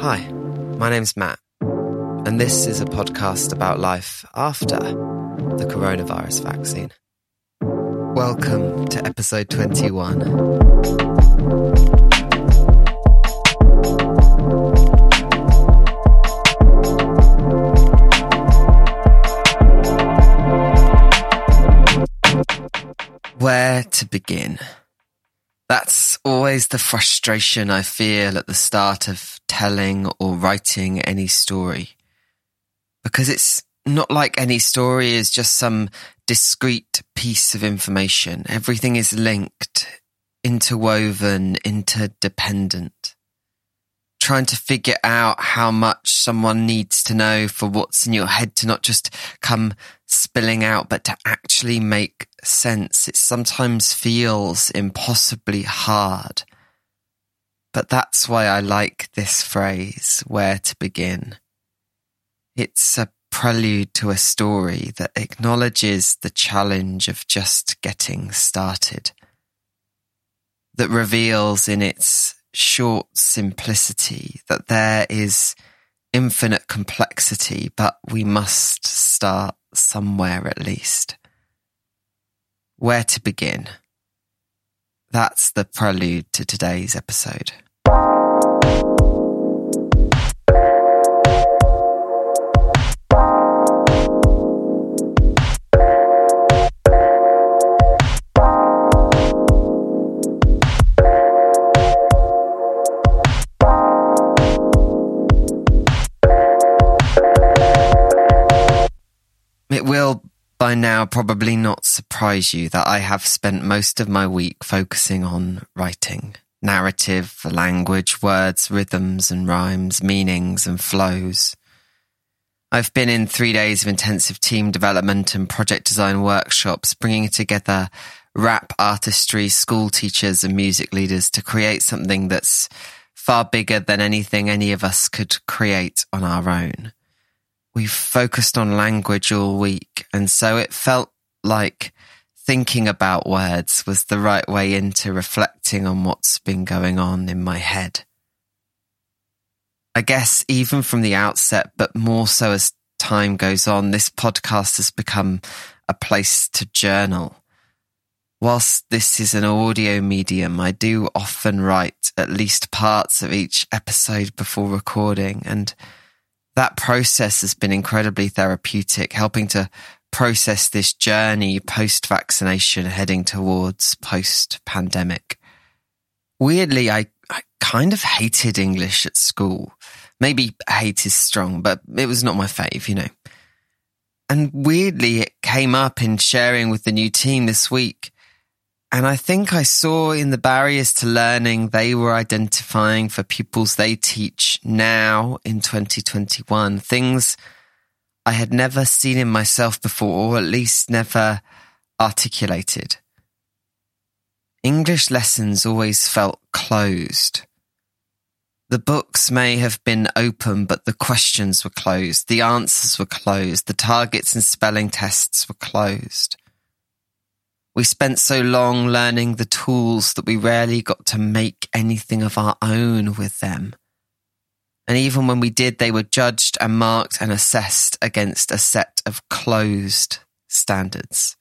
Hi, my name's Matt, and this is a podcast about life after the coronavirus vaccine. Welcome to episode 21. Where to begin? That's always the frustration I feel at the start of telling or writing any story. Because it's not like any story is just some discrete piece of information. Everything is linked, interwoven, interdependent. Trying to figure out how much someone needs to know for what's in your head to not just come spilling out, but to actually make sense. It sometimes feels impossibly hard. But that's why I like this phrase, where to begin. It's a prelude to a story that acknowledges the challenge of just getting started. That reveals in its short simplicity that there is infinite complexity, but we must start somewhere at least. Where to begin? That's the prelude to today's episode. By now probably not surprise you that I have spent most of my week focusing on writing. Narrative, language, words, rhythms and rhymes, meanings and flows. I've been in three days of intensive team development and project design workshops, bringing together rap artistry, school teachers and music leaders to create something that's far bigger than anything any of us could create on our own we've focused on language all week. And so it felt like thinking about words was the right way into reflecting on what's been going on in my head. I guess even from the outset, but more so as time goes on, this podcast has become a place to journal. Whilst this is an audio medium, I do often write at least parts of each episode before recording and that process has been incredibly therapeutic, helping to process this journey post vaccination heading towards post pandemic. Weirdly, I, I kind of hated English at school. Maybe hate is strong, but it was not my fave, you know. And weirdly, it came up in sharing with the new team this week. And I think I saw in the barriers to learning they were identifying for pupils they teach now in 2021 things I had never seen in myself before, or at least never articulated. English lessons always felt closed. The books may have been open, but the questions were closed, the answers were closed, the targets and spelling tests were closed. We spent so long learning the tools that we rarely got to make anything of our own with them. And even when we did, they were judged and marked and assessed against a set of closed standards.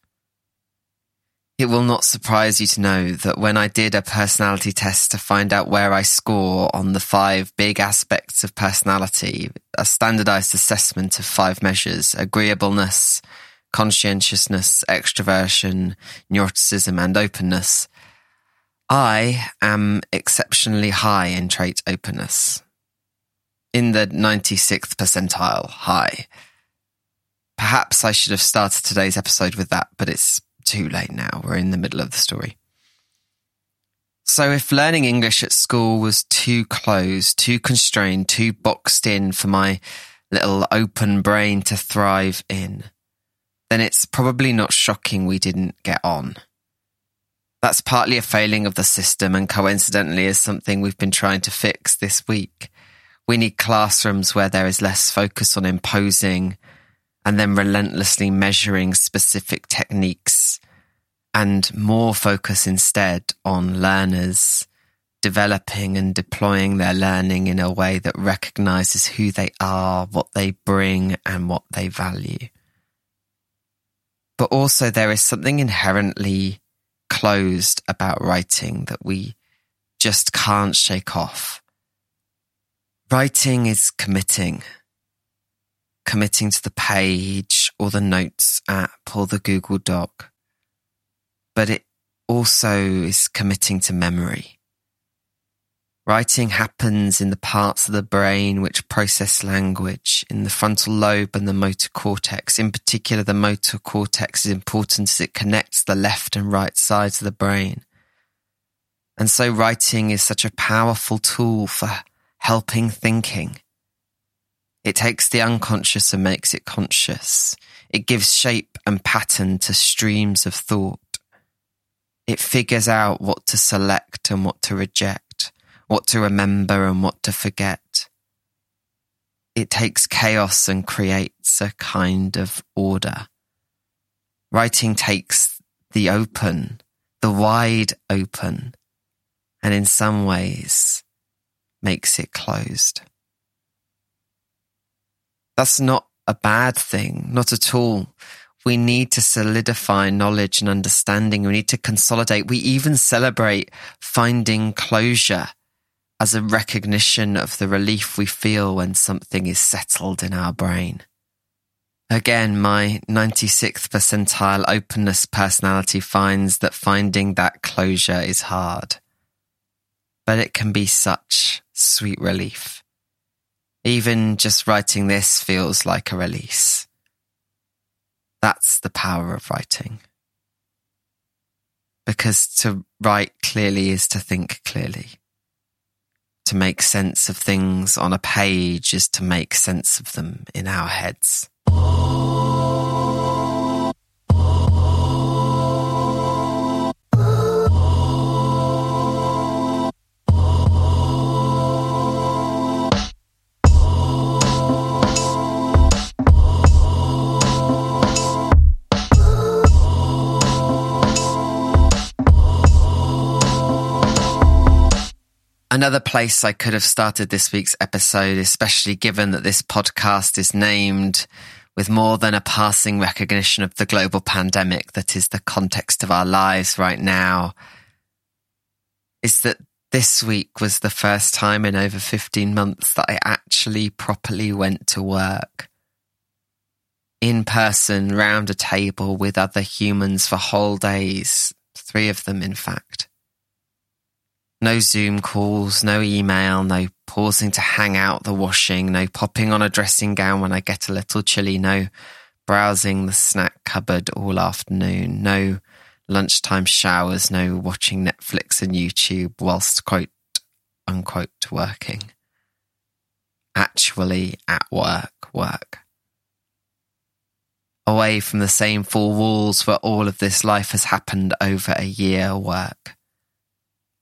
It will not surprise you to know that when I did a personality test to find out where I score on the five big aspects of personality, a standardized assessment of five measures, agreeableness, conscientiousness, extroversion, neuroticism, and openness. I am exceptionally high in trait openness. In the 96th percentile high. Perhaps I should have started today's episode with that, but it's too late now. We're in the middle of the story. So if learning English at school was too closed, too constrained, too boxed in for my little open brain to thrive in, then it's probably not shocking we didn't get on. That's partly a failing of the system and coincidentally is something we've been trying to fix this week. We need classrooms where there is less focus on imposing and then relentlessly measuring specific techniques and more focus instead on learners developing and deploying their learning in a way that recognizes who they are, what they bring, and what they value. But also, there is something inherently closed about writing that we just can't shake off. Writing is committing. Committing to the page or the notes app or the Google Doc. But it also is committing to memory. Writing happens in the parts of the brain which process language, in the frontal lobe and the motor cortex. In particular, the motor cortex is important as it connects the left and right sides of the brain. And so writing is such a powerful tool for helping thinking. It takes the unconscious and makes it conscious. It gives shape and pattern to streams of thought. It figures out what to select and what to reject what to remember and what to forget. It takes chaos and creates a kind of order. Writing takes the open, the wide open, and in some ways makes it closed. That's not a bad thing, not at all. We need to solidify knowledge and understanding. We need to consolidate. We even celebrate finding closure as a recognition of the relief we feel when something is settled in our brain. Again, my 96th percentile openness personality finds that finding that closure is hard. But it can be such sweet relief. Even just writing this feels like a release. That's the power of writing. Because to write clearly is to think clearly to make sense of things on a page is to make sense of them in our heads. Another place I could have started this week's episode, especially given that this podcast is named with more than a passing recognition of the global pandemic that is the context of our lives right now, is that this week was the first time in over 15 months that I actually properly went to work. In person, round a table with other humans for whole days, three of them, in fact. No Zoom calls, no email, no pausing to hang out the washing, no popping on a dressing gown when I get a little chilly, no browsing the snack cupboard all afternoon, no lunchtime showers, no watching Netflix and YouTube whilst quote unquote working. Actually at work, work. Away from the same four walls where all of this life has happened over a year, work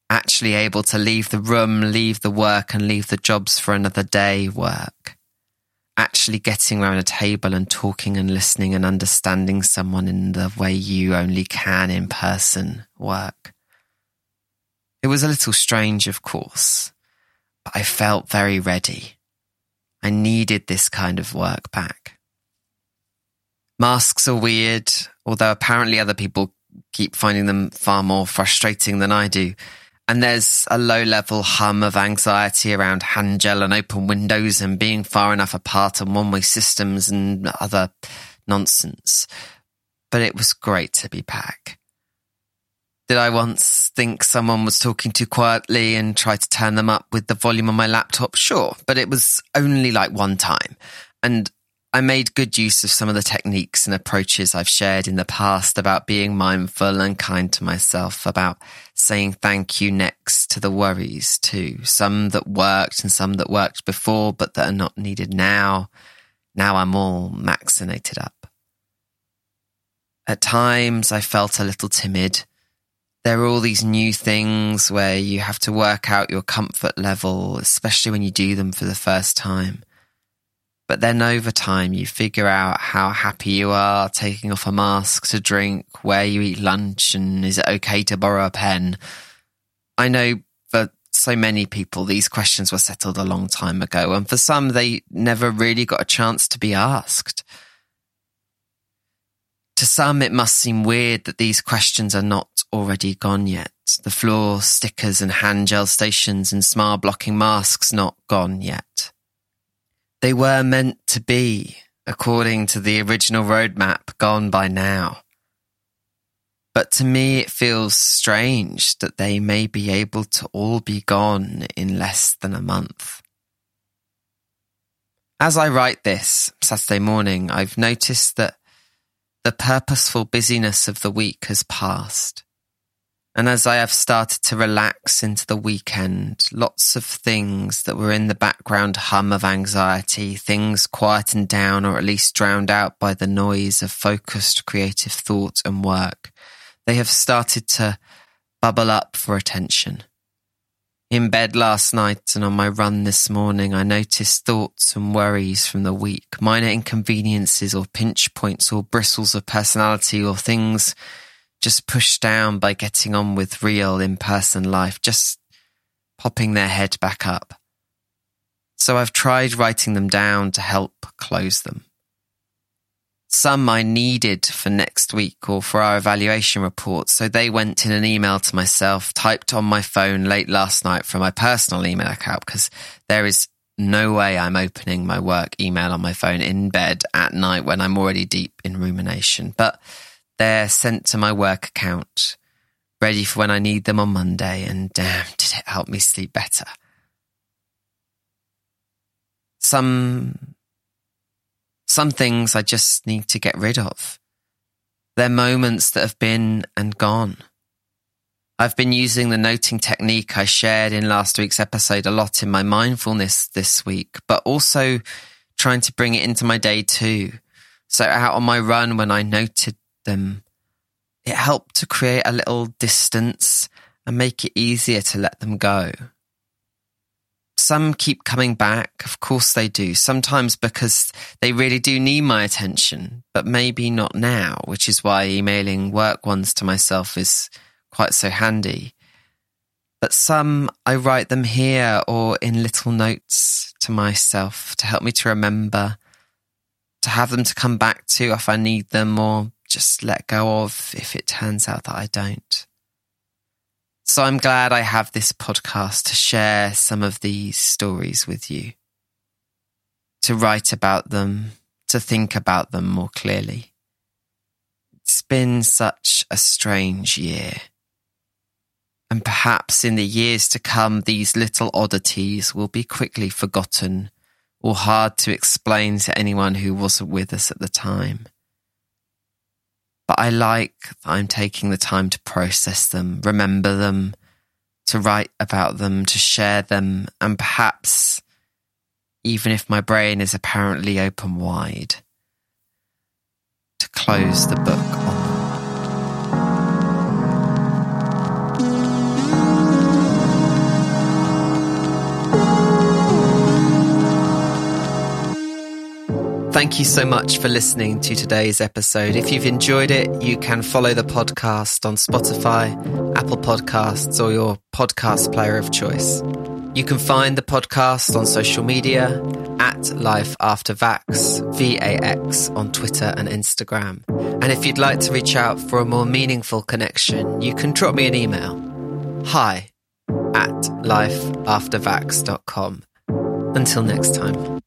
actually able to leave the room, leave the work, and leave the jobs for another day work. Actually getting around a table and talking and listening and understanding someone in the way you only can in person work. It was a little strange, of course, but I felt very ready. I needed this kind of work back. Masks are weird, although apparently other people keep finding them far more frustrating than I do. And there's a low level hum of anxiety around hand gel and open windows and being far enough apart and one way systems and other nonsense. But it was great to be back. Did I once think someone was talking too quietly and try to turn them up with the volume on my laptop? Sure, but it was only like one time. And I made good use of some of the techniques and approaches I've shared in the past about being mindful and kind to myself, about saying thank you next to the worries too. Some that worked and some that worked before, but that are not needed now. Now I'm all maxinated up. At times I felt a little timid. There are all these new things where you have to work out your comfort level, especially when you do them for the first time. But then over time, you figure out how happy you are taking off a mask to drink, where you eat lunch, and is it okay to borrow a pen? I know for so many people, these questions were settled a long time ago, and for some, they never really got a chance to be asked. To some, it must seem weird that these questions are not already gone yet. The floor, stickers, and hand gel stations and smile blocking masks not gone yet. They were meant to be, according to the original roadmap, gone by now. But to me, it feels strange that they may be able to all be gone in less than a month. As I write this Saturday morning, I've noticed that the purposeful busyness of the week has passed. And as I have started to relax into the weekend, lots of things that were in the background hum of anxiety, things quietened down or at least drowned out by the noise of focused creative thought and work, they have started to bubble up for attention. In bed last night and on my run this morning, I noticed thoughts and worries from the week, minor inconveniences or pinch points or bristles of personality or things just pushed down by getting on with real in person life, just popping their head back up. So I've tried writing them down to help close them. Some I needed for next week or for our evaluation report, so they went in an email to myself, typed on my phone late last night from my personal email account, because there is no way I'm opening my work email on my phone in bed at night when I'm already deep in rumination. But they're sent to my work account, ready for when I need them on Monday, and damn, did it help me sleep better. Some some things I just need to get rid of. They're moments that have been and gone. I've been using the noting technique I shared in last week's episode a lot in my mindfulness this week, but also trying to bring it into my day too. So out on my run when I noted them, it helped to create a little distance and make it easier to let them go. Some keep coming back. Of course they do. Sometimes because they really do need my attention, but maybe not now, which is why emailing work ones to myself is quite so handy. But some I write them here or in little notes to myself to help me to remember, to have them to come back to if I need them or just let go of if it turns out that I don't. So I'm glad I have this podcast to share some of these stories with you, to write about them, to think about them more clearly. It's been such a strange year. And perhaps in the years to come, these little oddities will be quickly forgotten or hard to explain to anyone who wasn't with us at the time. But I like that I'm taking the time to process them, remember them, to write about them, to share them, and perhaps, even if my brain is apparently open wide, to close the book Thank you so much for listening to today's episode. If you've enjoyed it, you can follow the podcast on Spotify, Apple Podcasts, or your podcast player of choice. You can find the podcast on social media at Life After Vax, V-A-X, on Twitter and Instagram. And if you'd like to reach out for a more meaningful connection, you can drop me an email. Hi at lifeaftervax.com. Until next time.